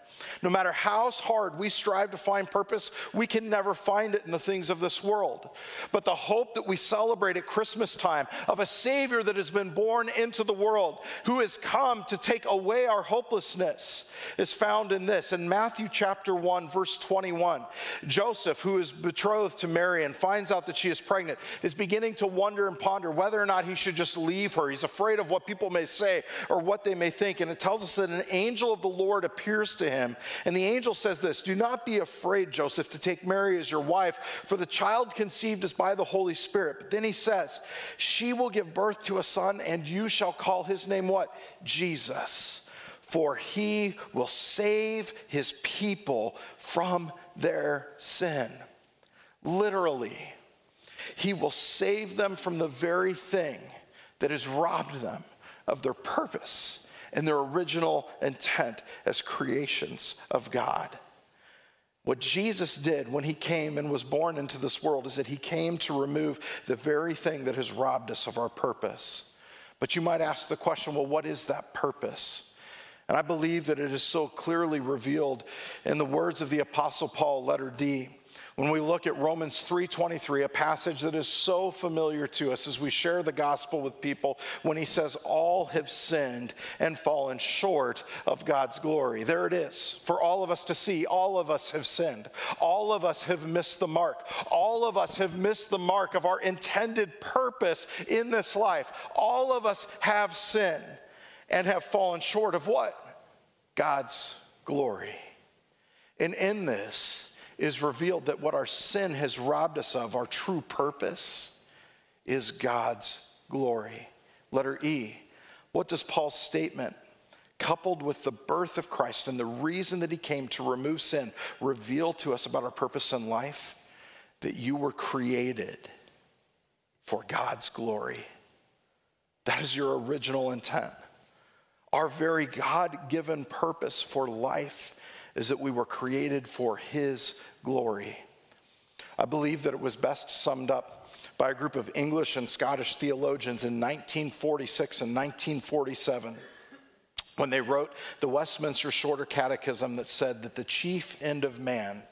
S2: No matter how hard we strive to find purpose, we can never find it in the things of this world. But the hope that we celebrate at Christmas time of a Savior that has been born into the world, who has come to take away our hopelessness, is found in this. In Matthew chapter 1, verse 21, Joseph, who is betrothed to Mary and finds out that she is pregnant, is beginning to wonder and ponder whether or not he should just leave her. He's afraid of what people may say or what they may think. And it tells us that an angel of the Lord appears to him and the angel says this Do not be afraid, Joseph, to take Mary as your wife, for the child conceived is by the Holy Spirit. But then he says, She will give birth to a son, and you shall call his name what? Jesus. For he will save his people from their sin. Literally, he will save them from the very thing that has robbed them of their purpose and their original intent as creations of God. What Jesus did when he came and was born into this world is that he came to remove the very thing that has robbed us of our purpose. But you might ask the question well, what is that purpose? And I believe that it is so clearly revealed in the words of the Apostle Paul, letter D when we look at Romans 3:23, a passage that is so familiar to us as we share the gospel with people when he says all have sinned and fallen short of God's glory. There it is for all of us to see. All of us have sinned. All of us have missed the mark. All of us have missed the mark of our intended purpose in this life. All of us have sinned and have fallen short of what? God's glory. And in this, is revealed that what our sin has robbed us of, our true purpose, is God's glory. Letter E. What does Paul's statement, coupled with the birth of Christ and the reason that he came to remove sin, reveal to us about our purpose in life? That you were created for God's glory. That is your original intent. Our very God given purpose for life is that we were created for His glory. I believe that it was best summed up by a group of English and Scottish theologians in 1946 and 1947 when they wrote the Westminster Shorter Catechism that said that the chief end of man,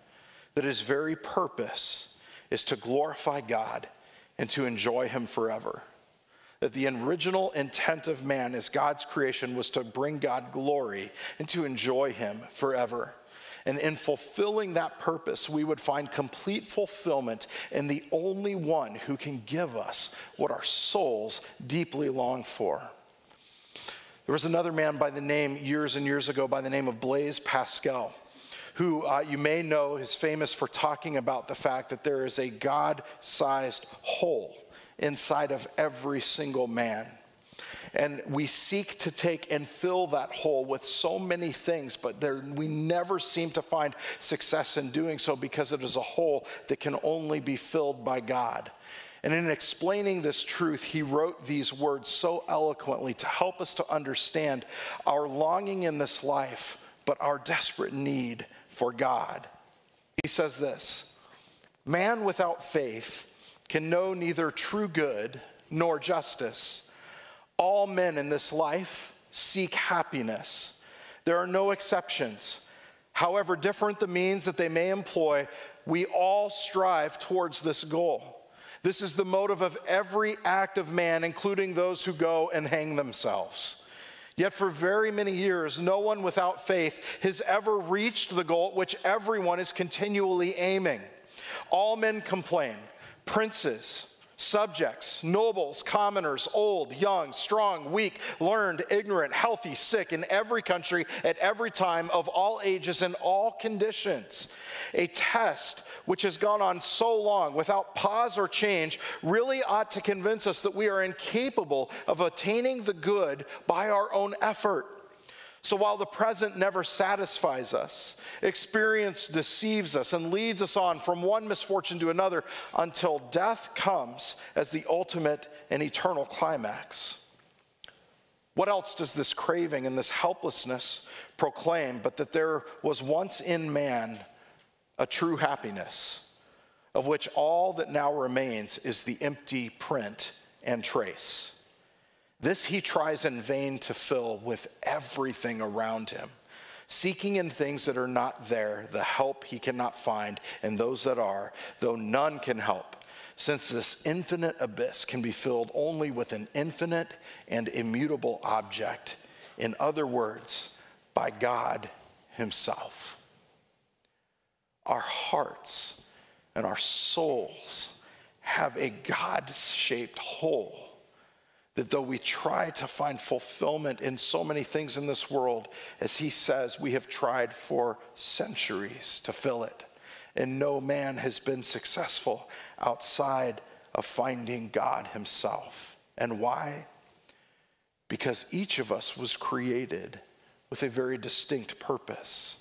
S2: that his very purpose is to glorify God and to enjoy Him forever. That the original intent of man as God's creation was to bring God glory and to enjoy Him forever. And in fulfilling that purpose, we would find complete fulfillment in the only one who can give us what our souls deeply long for. There was another man by the name, years and years ago, by the name of Blaise Pascal, who uh, you may know is famous for talking about the fact that there is a God sized hole inside of every single man. And we seek to take and fill that hole with so many things, but there, we never seem to find success in doing so because it is a hole that can only be filled by God. And in explaining this truth, he wrote these words so eloquently to help us to understand our longing in this life, but our desperate need for God. He says this Man without faith can know neither true good nor justice. All men in this life seek happiness. There are no exceptions. However different the means that they may employ, we all strive towards this goal. This is the motive of every act of man, including those who go and hang themselves. Yet for very many years, no one without faith has ever reached the goal at which everyone is continually aiming. All men complain princes, subjects, nobles, commoners, old, young, strong, weak, learned, ignorant, healthy, sick, in every country, at every time, of all ages, and all conditions. A test which has gone on so long without pause or change really ought to convince us that we are incapable of attaining the good by our own effort. So while the present never satisfies us, experience deceives us and leads us on from one misfortune to another until death comes as the ultimate and eternal climax. What else does this craving and this helplessness proclaim but that there was once in man a true happiness, of which all that now remains is the empty print and trace? This he tries in vain to fill with everything around him, seeking in things that are not there the help he cannot find, and those that are, though none can help, since this infinite abyss can be filled only with an infinite and immutable object. In other words, by God Himself. Our hearts and our souls have a God shaped hole that though we try to find fulfillment in so many things in this world, as he says, we have tried for centuries to fill it. And no man has been successful outside of finding God himself. And why? Because each of us was created with a very distinct purpose.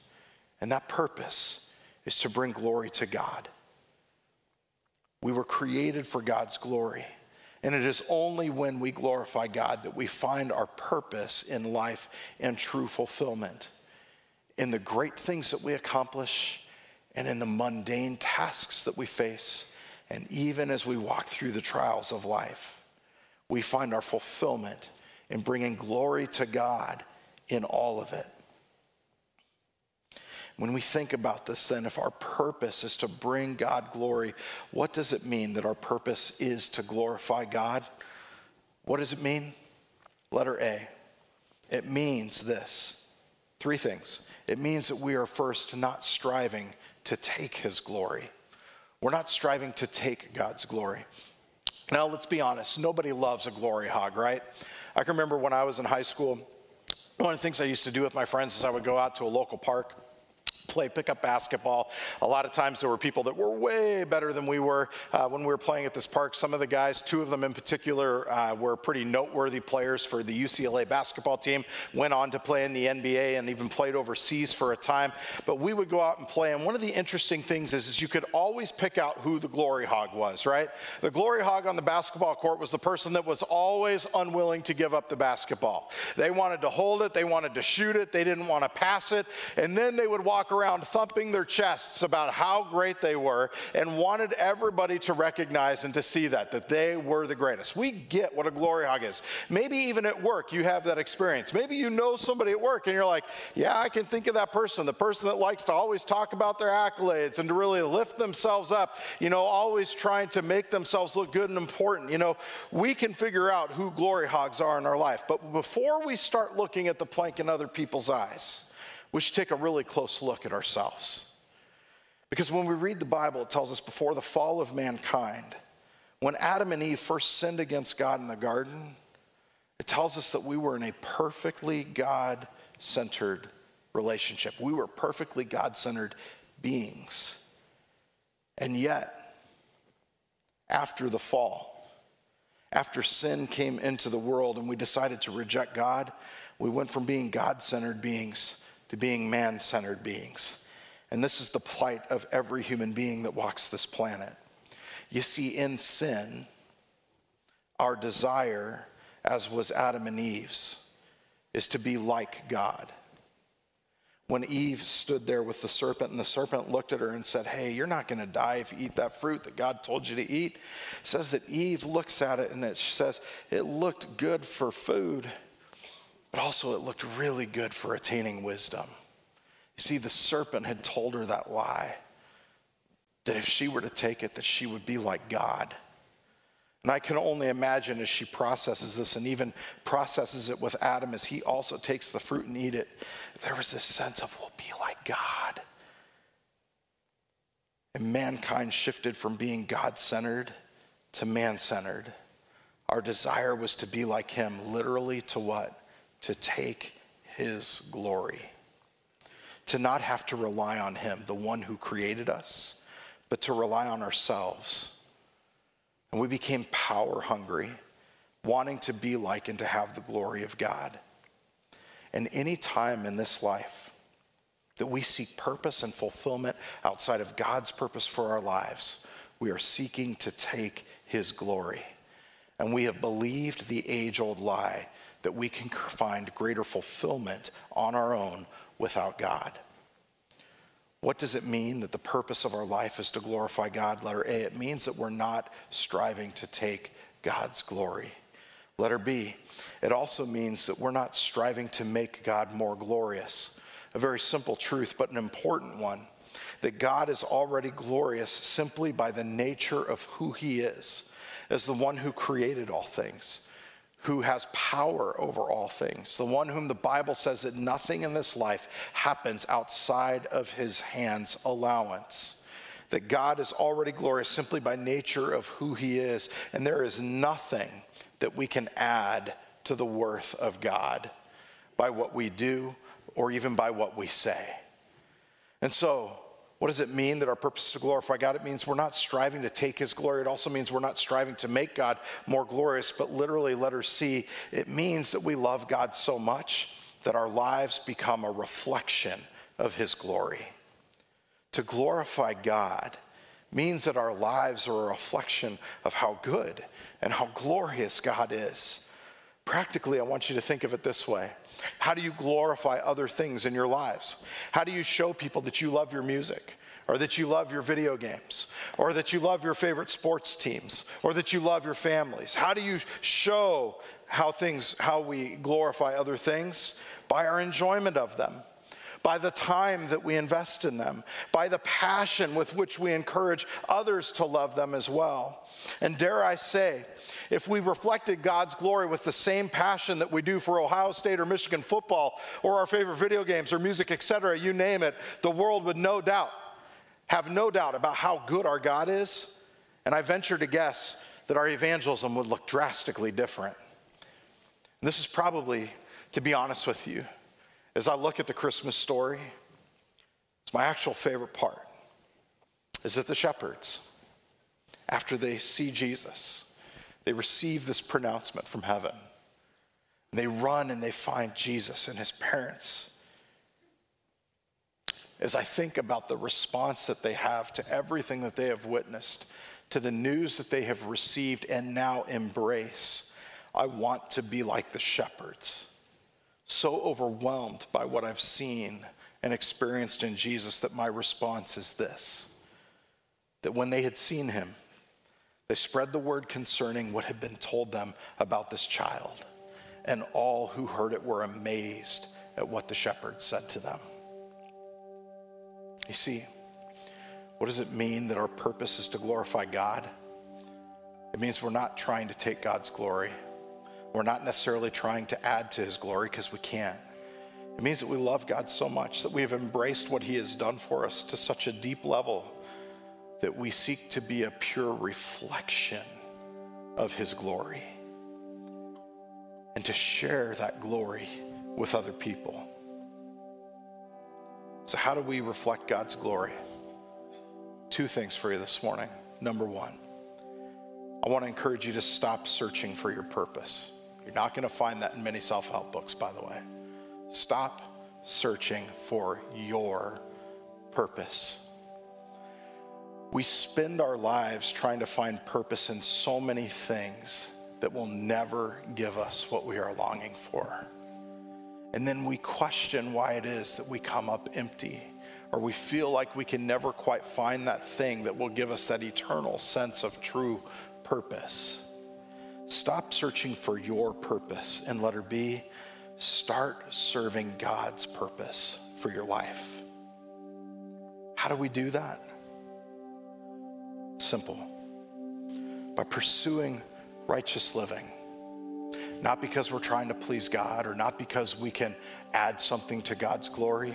S2: And that purpose is to bring glory to God. We were created for God's glory. And it is only when we glorify God that we find our purpose in life and true fulfillment in the great things that we accomplish and in the mundane tasks that we face. And even as we walk through the trials of life, we find our fulfillment in bringing glory to God in all of it. When we think about this, then, if our purpose is to bring God glory, what does it mean that our purpose is to glorify God? What does it mean? Letter A. It means this three things. It means that we are first not striving to take his glory. We're not striving to take God's glory. Now, let's be honest, nobody loves a glory hog, right? I can remember when I was in high school, one of the things I used to do with my friends is I would go out to a local park play pickup basketball. A lot of times there were people that were way better than we were uh, when we were playing at this park. Some of the guys, two of them in particular, uh, were pretty noteworthy players for the UCLA basketball team, went on to play in the NBA and even played overseas for a time. But we would go out and play, and one of the interesting things is, is you could always pick out who the glory hog was, right? The glory hog on the basketball court was the person that was always unwilling to give up the basketball. They wanted to hold it, they wanted to shoot it, they didn't want to pass it, and then they would walk around around thumping their chests about how great they were and wanted everybody to recognize and to see that, that they were the greatest. We get what a glory hog is. Maybe even at work you have that experience. Maybe you know somebody at work and you're like, yeah, I can think of that person, the person that likes to always talk about their accolades and to really lift themselves up, you know, always trying to make themselves look good and important. You know, we can figure out who glory hogs are in our life. But before we start looking at the plank in other people's eyes, we should take a really close look at ourselves. Because when we read the Bible, it tells us before the fall of mankind, when Adam and Eve first sinned against God in the garden, it tells us that we were in a perfectly God centered relationship. We were perfectly God centered beings. And yet, after the fall, after sin came into the world and we decided to reject God, we went from being God centered beings to being man centered beings. And this is the plight of every human being that walks this planet. You see, in sin, our desire, as was Adam and Eve's, is to be like God. when Eve stood there with the serpent, and the serpent looked at her and said, Hey, you're not going to die if you eat that fruit that God told you to eat. It says that Eve looks at it and it says it looked good for food, but also it looked really good for attaining wisdom. You see, the serpent had told her that lie that if she were to take it, that she would be like God. And I can only imagine as she processes this and even processes it with Adam as he also takes the fruit and eat it, there was this sense of, we'll be like God. And mankind shifted from being God centered to man centered. Our desire was to be like him, literally to what? To take his glory. To not have to rely on him, the one who created us, but to rely on ourselves and we became power hungry, wanting to be like and to have the glory of God. And any time in this life that we seek purpose and fulfillment outside of God's purpose for our lives, we are seeking to take his glory. And we have believed the age old lie that we can find greater fulfillment on our own without God. What does it mean that the purpose of our life is to glorify God? Letter A, it means that we're not striving to take God's glory. Letter B, it also means that we're not striving to make God more glorious. A very simple truth, but an important one that God is already glorious simply by the nature of who he is, as the one who created all things who has power over all things, the one whom the Bible says that nothing in this life happens outside of his hand's allowance. That God is already glorious simply by nature of who he is, and there is nothing that we can add to the worth of God by what we do or even by what we say. And so, what does it mean that our purpose is to glorify God? It means we're not striving to take His glory. It also means we're not striving to make God more glorious, but literally, letter C, it means that we love God so much that our lives become a reflection of His glory. To glorify God means that our lives are a reflection of how good and how glorious God is. Practically, I want you to think of it this way How do you glorify other things in your lives? How do you show people that you love your music? Or that you love your video games, or that you love your favorite sports teams, or that you love your families? How do you show how things, how we glorify other things? By our enjoyment of them by the time that we invest in them, by the passion with which we encourage others to love them as well. And dare I say, if we reflected God's glory with the same passion that we do for Ohio State or Michigan football or our favorite video games or music, etc., you name it, the world would no doubt have no doubt about how good our God is. And I venture to guess that our evangelism would look drastically different. And this is probably, to be honest with you, as I look at the Christmas story, it's my actual favorite part is that the shepherds, after they see Jesus, they receive this pronouncement from heaven. And they run and they find Jesus and his parents. As I think about the response that they have to everything that they have witnessed, to the news that they have received and now embrace, I want to be like the shepherds so overwhelmed by what I've seen and experienced in Jesus that my response is this that when they had seen him, they spread the word concerning what had been told them about this child, and all who heard it were amazed at what the shepherds said to them. You see, what does it mean that our purpose is to glorify God? It means we're not trying to take God's glory. We're not necessarily trying to add to his glory because we can't. It means that we love God so much that we have embraced what he has done for us to such a deep level that we seek to be a pure reflection of his glory and to share that glory with other people. So, how do we reflect God's glory? Two things for you this morning. Number one, I want to encourage you to stop searching for your purpose. You're not going to find that in many self help books, by the way. Stop searching for your purpose. We spend our lives trying to find purpose in so many things that will never give us what we are longing for. And then we question why it is that we come up empty, or we feel like we can never quite find that thing that will give us that eternal sense of true purpose. Stop searching for your purpose. And letter B, start serving God's purpose for your life. How do we do that? Simple. By pursuing righteous living. Not because we're trying to please God or not because we can add something to God's glory,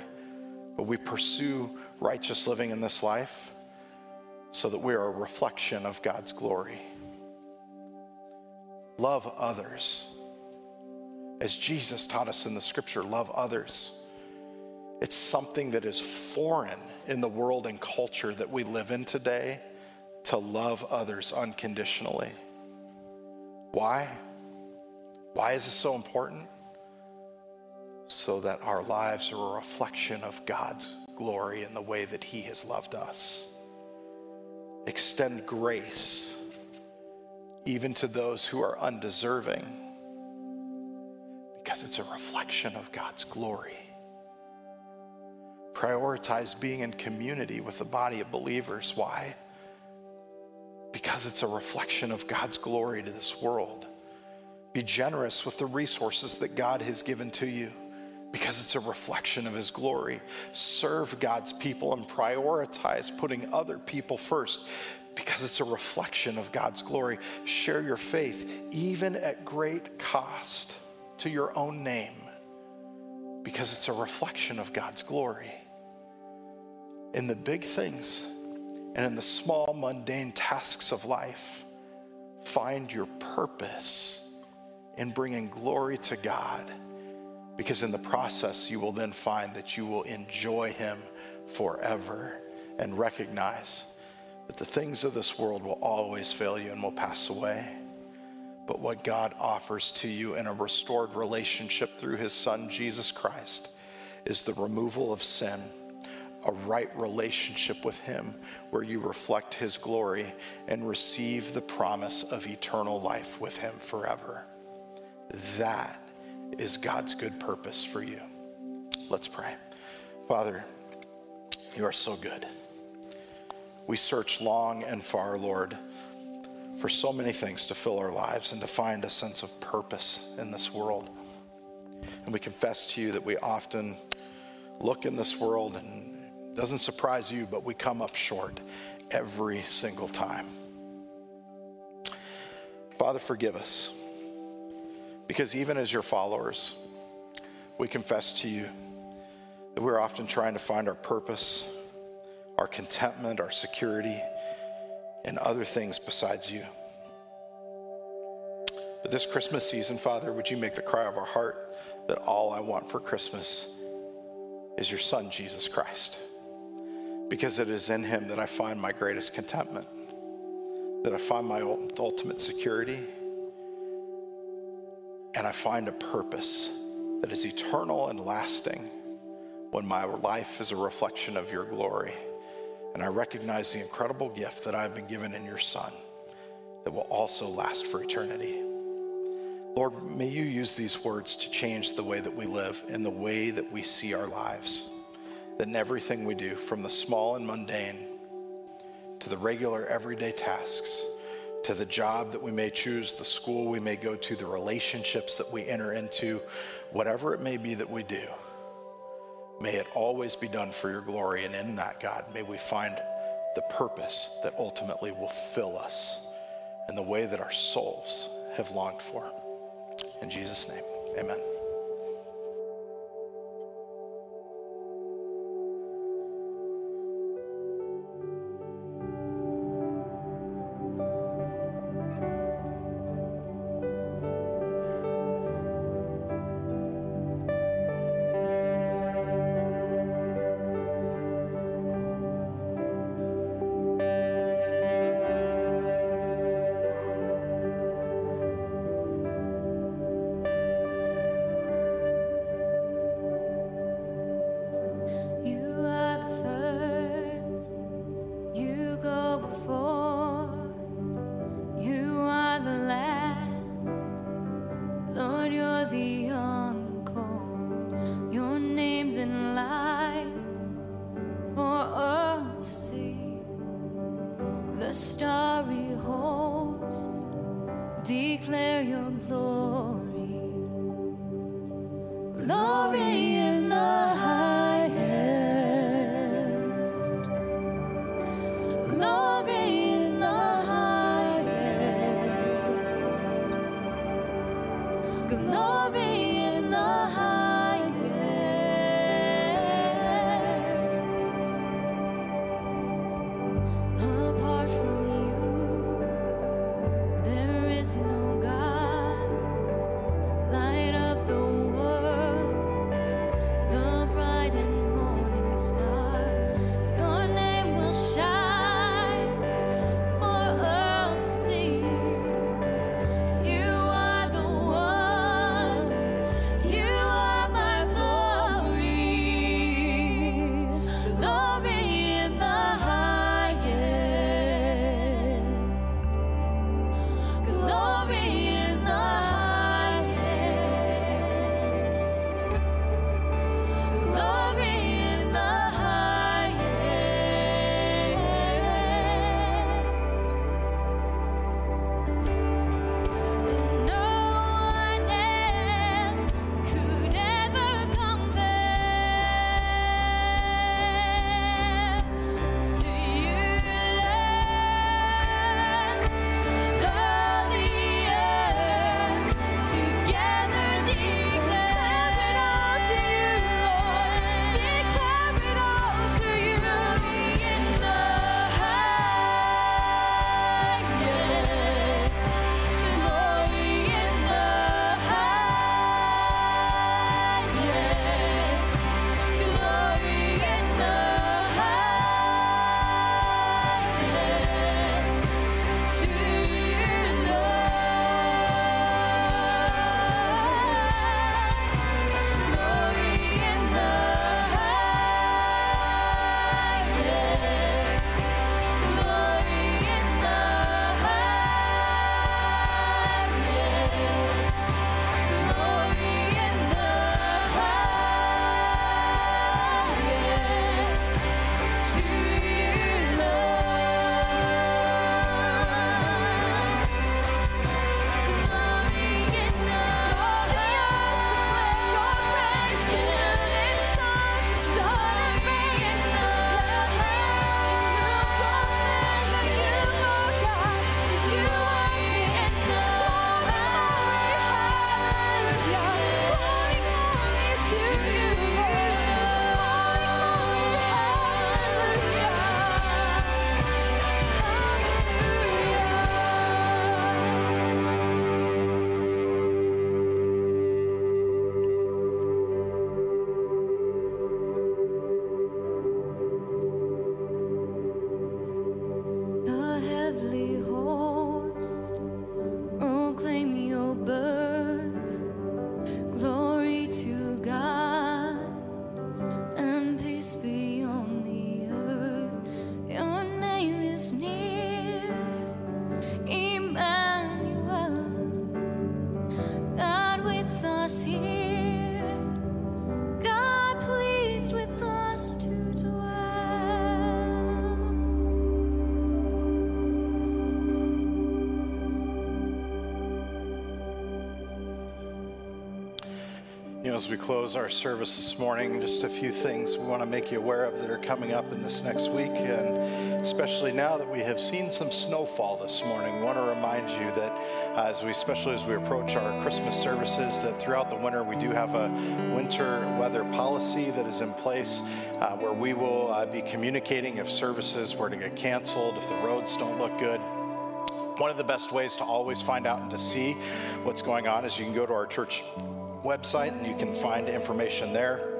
S2: but we pursue righteous living in this life so that we are a reflection of God's glory. Love others. As Jesus taught us in the scripture, love others. It's something that is foreign in the world and culture that we live in today to love others unconditionally. Why? Why is this so important? So that our lives are a reflection of God's glory in the way that He has loved us. Extend grace even to those who are undeserving, because it's a reflection of God's glory. Prioritize being in community with the body of believers. Why? Because it's a reflection of God's glory to this world. Be generous with the resources that God has given to you because it's a reflection of his glory. Serve God's people and prioritize putting other people first because it's a reflection of God's glory. Share your faith, even at great cost to your own name, because it's a reflection of God's glory. In the big things and in the small, mundane tasks of life, find your purpose in bringing glory to God, because in the process, you will then find that you will enjoy Him forever and recognize that the things of this world will always fail you and will pass away. But what God offers to you in a restored relationship through his son, Jesus Christ, is the removal of sin, a right relationship with him where you reflect his glory and receive the promise of eternal life with him forever. That is God's good purpose for you. Let's pray. Father, you are so good. We search long and far, Lord, for so many things to fill our lives and to find a sense of purpose in this world. And we confess to you that we often look in this world and it doesn't surprise you, but we come up short every single time. Father, forgive us. Because even as your followers, we confess to you that we're often trying to find our purpose our contentment, our security, and other things besides you. But this Christmas season, Father, would you make the cry of our heart that all I want for Christmas is your Son, Jesus Christ? Because it is in him that I find my greatest contentment, that I find my ultimate security, and I find a purpose that is eternal and lasting when my life is a reflection of your glory. And I recognize the incredible gift that I've been given in your Son that will also last for eternity. Lord, may you use these words to change the way that we live and the way that we see our lives. That in everything we do, from the small and mundane to the regular everyday tasks, to the job that we may choose, the school we may go to, the relationships that we enter into, whatever it may be that we do, May it always be done for your glory. And in that, God, may we find the purpose that ultimately will fill us in the way that our souls have longed for. In Jesus' name, amen. As we close our service this morning, just a few things we want to make you aware of that are coming up in this next week, and especially now that we have seen some snowfall this morning, want to remind you that uh, as we, especially as we approach our Christmas services, that throughout the winter we do have a winter weather policy that is in place, uh, where we will uh, be communicating if services were to get canceled, if the roads don't look good. One of the best ways to always find out and to see what's going on is you can go to our church website and you can find information there.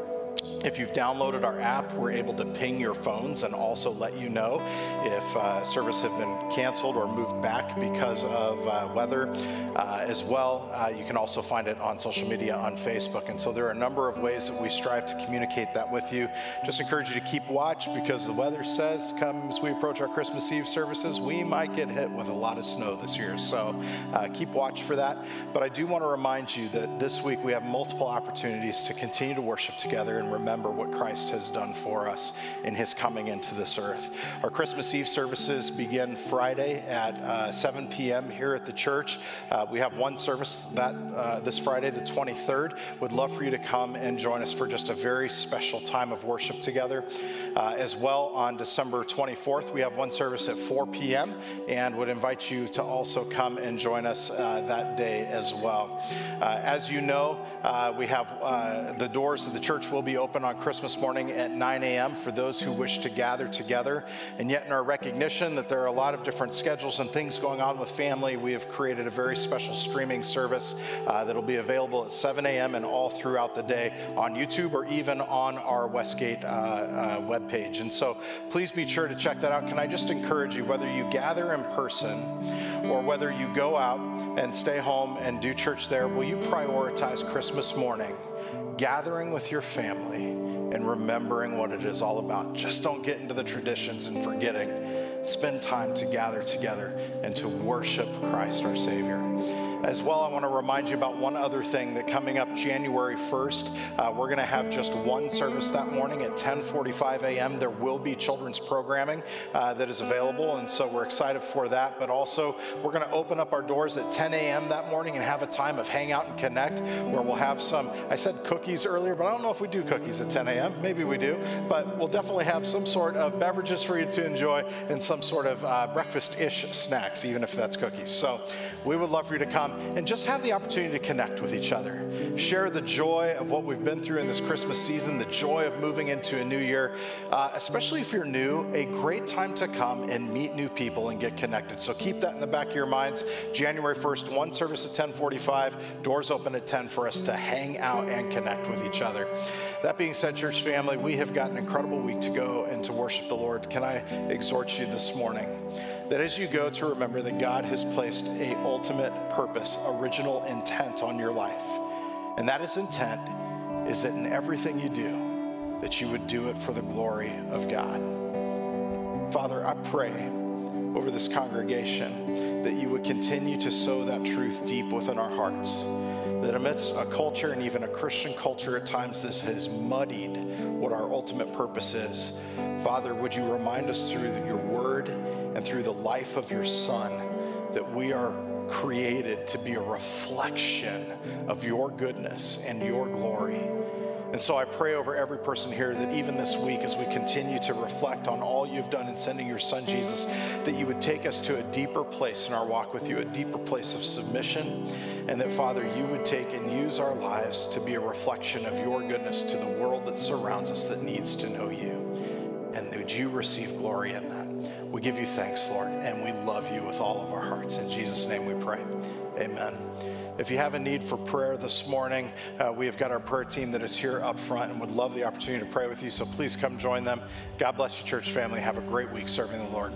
S2: If you've downloaded our app, we're able to ping your phones and also let you know if uh, service have been canceled or moved back because of uh, weather. Uh, as well, uh, you can also find it on social media on Facebook. And so there are a number of ways that we strive to communicate that with you. Just encourage you to keep watch because the weather says, come as we approach our Christmas Eve services, we might get hit with a lot of snow this year. So uh, keep watch for that. But I do want to remind you that this week we have multiple opportunities to continue to worship together and remember what Christ has done for us in his coming into this earth. Our Christmas Eve services begin Friday at uh, 7 p.m. here at the church. Uh, we have one service that uh, this Friday, the 23rd. Would love for you to come and join us for just a very special time of worship together. Uh, as well, on December 24th, we have one service at 4 p.m. and would invite you to also come and join us uh, that day as well. Uh, as you know, we have the doors of the church will be open on Christmas morning at 9 a.m. for those who wish to gather together. And yet, in our recognition that there are a lot of different schedules and things going on with family, we have created a very special streaming service uh, that'll be available at 7 a.m. and all throughout the day on YouTube or even on our Westgate uh, uh, webpage. And so please be sure to check that out. Can I just encourage you, whether you gather in person or whether you go out and stay home and do church there, will you prioritize Christmas morning, gathering with your family and remembering what it is all about? Just don't get into the traditions and forgetting. Spend time to gather together and to worship Christ our Savior. As well, I want to remind you about one other thing that coming up January 1st, uh, we're going to have just one service that morning at 10:45 a.m. There will be children's programming uh, that is available, and so we're excited for that. But also, we're going to open up our doors at 10 a.m. that morning and have a time of hang out and connect, where we'll have some. I said cookies earlier, but I don't know if we do cookies at 10 a.m. Maybe we do, but we'll definitely have some sort of beverages for you to enjoy and some sort of uh, breakfast-ish snacks, even if that's cookies. So, we would love for you to come and just have the opportunity to connect with each other. Share the joy of what we've been through in this Christmas season, the joy of moving into a new year, uh, especially if you're new, a great time to come and meet new people and get connected. So keep that in the back of your minds. January 1st, one service at 1045, doors open at 10 for us to hang out and connect with each other. That being said, church family, we have got an incredible week to go and to worship the Lord. Can I exhort you this morning? That as you go to remember that God has placed a ultimate purpose, original intent on your life. And that is intent is that in everything you do, that you would do it for the glory of God. Father, I pray over this congregation that you would continue to sow that truth deep within our hearts. That amidst a culture and even a Christian culture at times this has muddied what our ultimate purpose is. Father, would you remind us through your word and through the life of your Son that we are created to be a reflection of your goodness and your glory. And so I pray over every person here that even this week, as we continue to reflect on all you've done in sending your son Jesus, that you would take us to a deeper place in our walk with you, a deeper place of submission, and that, Father, you would take and use our lives to be a reflection of your goodness to the world that surrounds us that needs to know you. And would you receive glory in that? We give you thanks, Lord, and we love you with all of our hearts. In Jesus' name we pray. Amen. If you have a need for prayer this morning, uh, we have got our prayer team that is here up front and would love the opportunity to pray with you. So please come join them. God bless you, church family. Have a great week serving the Lord.